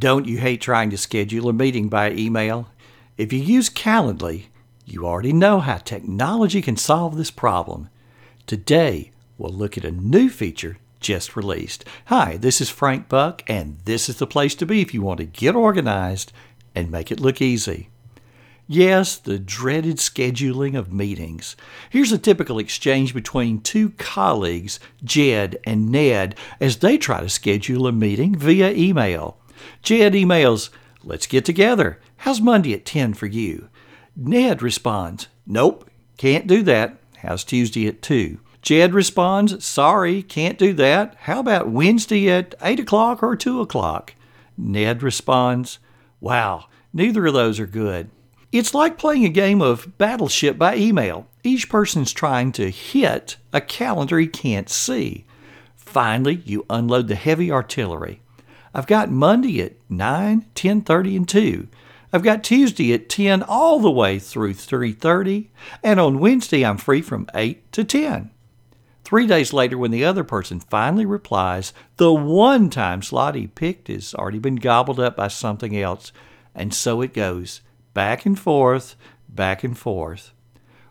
Don't you hate trying to schedule a meeting by email? If you use Calendly, you already know how technology can solve this problem. Today, we'll look at a new feature just released. Hi, this is Frank Buck, and this is the place to be if you want to get organized and make it look easy. Yes, the dreaded scheduling of meetings. Here's a typical exchange between two colleagues, Jed and Ned, as they try to schedule a meeting via email. Jed emails, Let's get together. How's Monday at 10 for you? Ned responds, Nope, can't do that. How's Tuesday at 2? Jed responds, Sorry, can't do that. How about Wednesday at 8 o'clock or 2 o'clock? Ned responds, Wow, neither of those are good. It's like playing a game of Battleship by email. Each person's trying to hit a calendar he can't see. Finally, you unload the heavy artillery. I've got Monday at 9, 10:30 and 2. I've got Tuesday at 10 all the way through 3:30, and on Wednesday I'm free from 8 to 10. 3 days later when the other person finally replies, the one time slot he picked has already been gobbled up by something else, and so it goes back and forth, back and forth.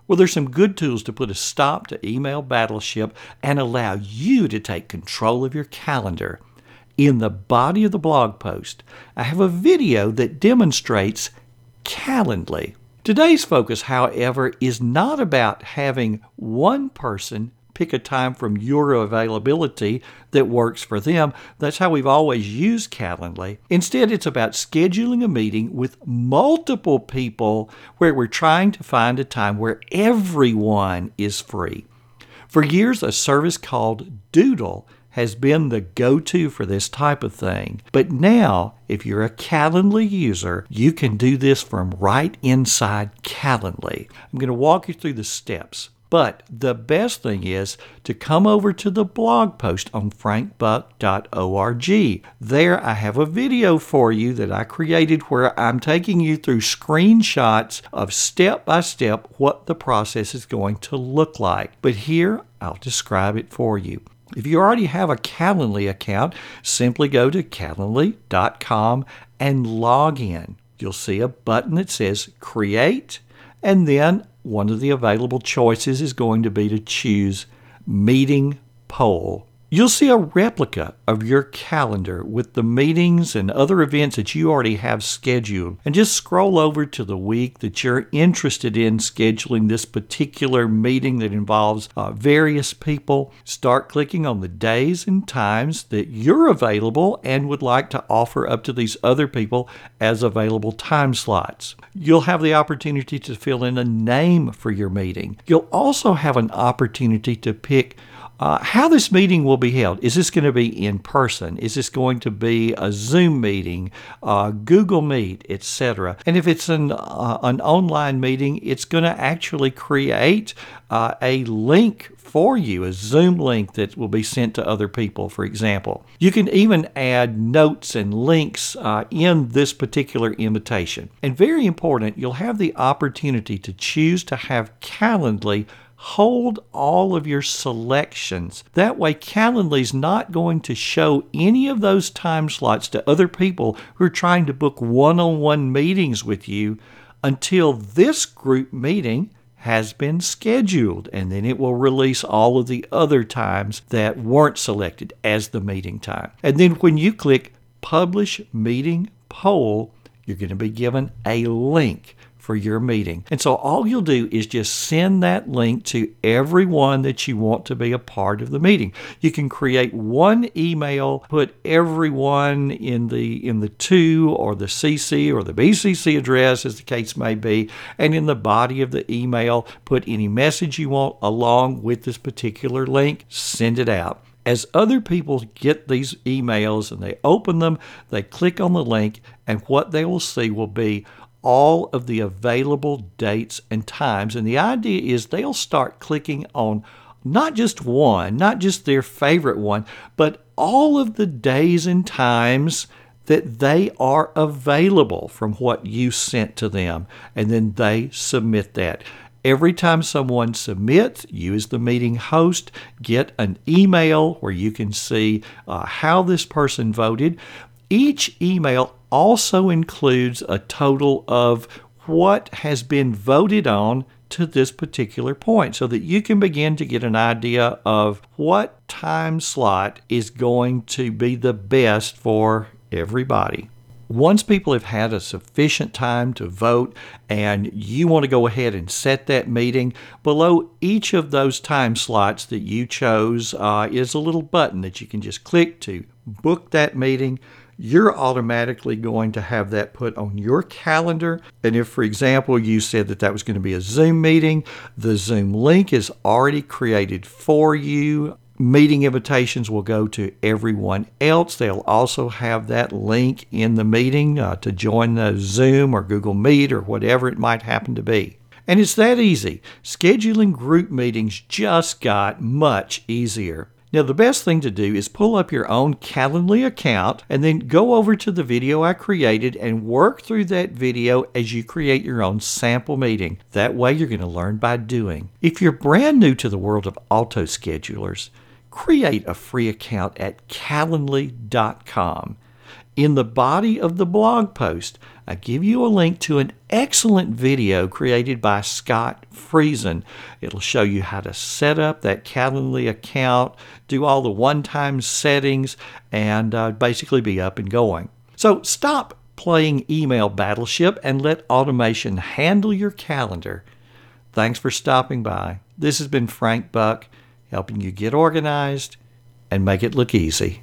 Well, there's some good tools to put a stop to email battleship and allow you to take control of your calendar. In the body of the blog post, I have a video that demonstrates Calendly. Today's focus, however, is not about having one person pick a time from your availability that works for them. That's how we've always used Calendly. Instead, it's about scheduling a meeting with multiple people where we're trying to find a time where everyone is free. For years, a service called Doodle has been the go to for this type of thing. But now, if you're a Calendly user, you can do this from right inside Calendly. I'm going to walk you through the steps. But the best thing is to come over to the blog post on frankbuck.org. There I have a video for you that I created where I'm taking you through screenshots of step by step what the process is going to look like. But here I'll describe it for you. If you already have a Calendly account, simply go to calendly.com and log in. You'll see a button that says Create, and then one of the available choices is going to be to choose Meeting Poll You'll see a replica of your calendar with the meetings and other events that you already have scheduled. And just scroll over to the week that you're interested in scheduling this particular meeting that involves uh, various people. Start clicking on the days and times that you're available and would like to offer up to these other people as available time slots. You'll have the opportunity to fill in a name for your meeting. You'll also have an opportunity to pick uh, how this meeting will be held. Is this going to be in person? Is this going to be a Zoom meeting, uh, Google Meet, etc.? And if it's an, uh, an online meeting, it's going to actually create uh, a link for you, a Zoom link that will be sent to other people, for example. You can even add notes and links uh, in this particular invitation. And very important, you'll have the opportunity to choose to have Calendly hold all of your selections. That way, Calendly's not going to show any of those time slots to other people who are trying to book one on one meetings with you until this group meeting has been scheduled, and then it will release all of the other times that weren't selected as the meeting time. And then when you click Publish Meeting Poll, you're going to be given a link for your meeting. And so all you'll do is just send that link to everyone that you want to be a part of the meeting. You can create one email, put everyone in the in the to or the CC or the BCC address as the case may be, and in the body of the email put any message you want along with this particular link, send it out as other people get these emails and they open them, they click on the link, and what they will see will be all of the available dates and times. And the idea is they'll start clicking on not just one, not just their favorite one, but all of the days and times that they are available from what you sent to them. And then they submit that. Every time someone submits, you as the meeting host get an email where you can see uh, how this person voted. Each email also includes a total of what has been voted on to this particular point so that you can begin to get an idea of what time slot is going to be the best for everybody. Once people have had a sufficient time to vote and you want to go ahead and set that meeting, below each of those time slots that you chose uh, is a little button that you can just click to book that meeting you're automatically going to have that put on your calendar. And if, for example, you said that that was going to be a Zoom meeting, the Zoom link is already created for you. Meeting invitations will go to everyone else. They'll also have that link in the meeting uh, to join the Zoom or Google Meet or whatever it might happen to be. And it's that easy. Scheduling group meetings just got much easier. Now, the best thing to do is pull up your own Calendly account and then go over to the video I created and work through that video as you create your own sample meeting. That way, you're going to learn by doing. If you're brand new to the world of auto schedulers, create a free account at calendly.com. In the body of the blog post, I give you a link to an excellent video created by Scott Friesen. It'll show you how to set up that Calendly account, do all the one time settings, and uh, basically be up and going. So stop playing email battleship and let automation handle your calendar. Thanks for stopping by. This has been Frank Buck helping you get organized and make it look easy.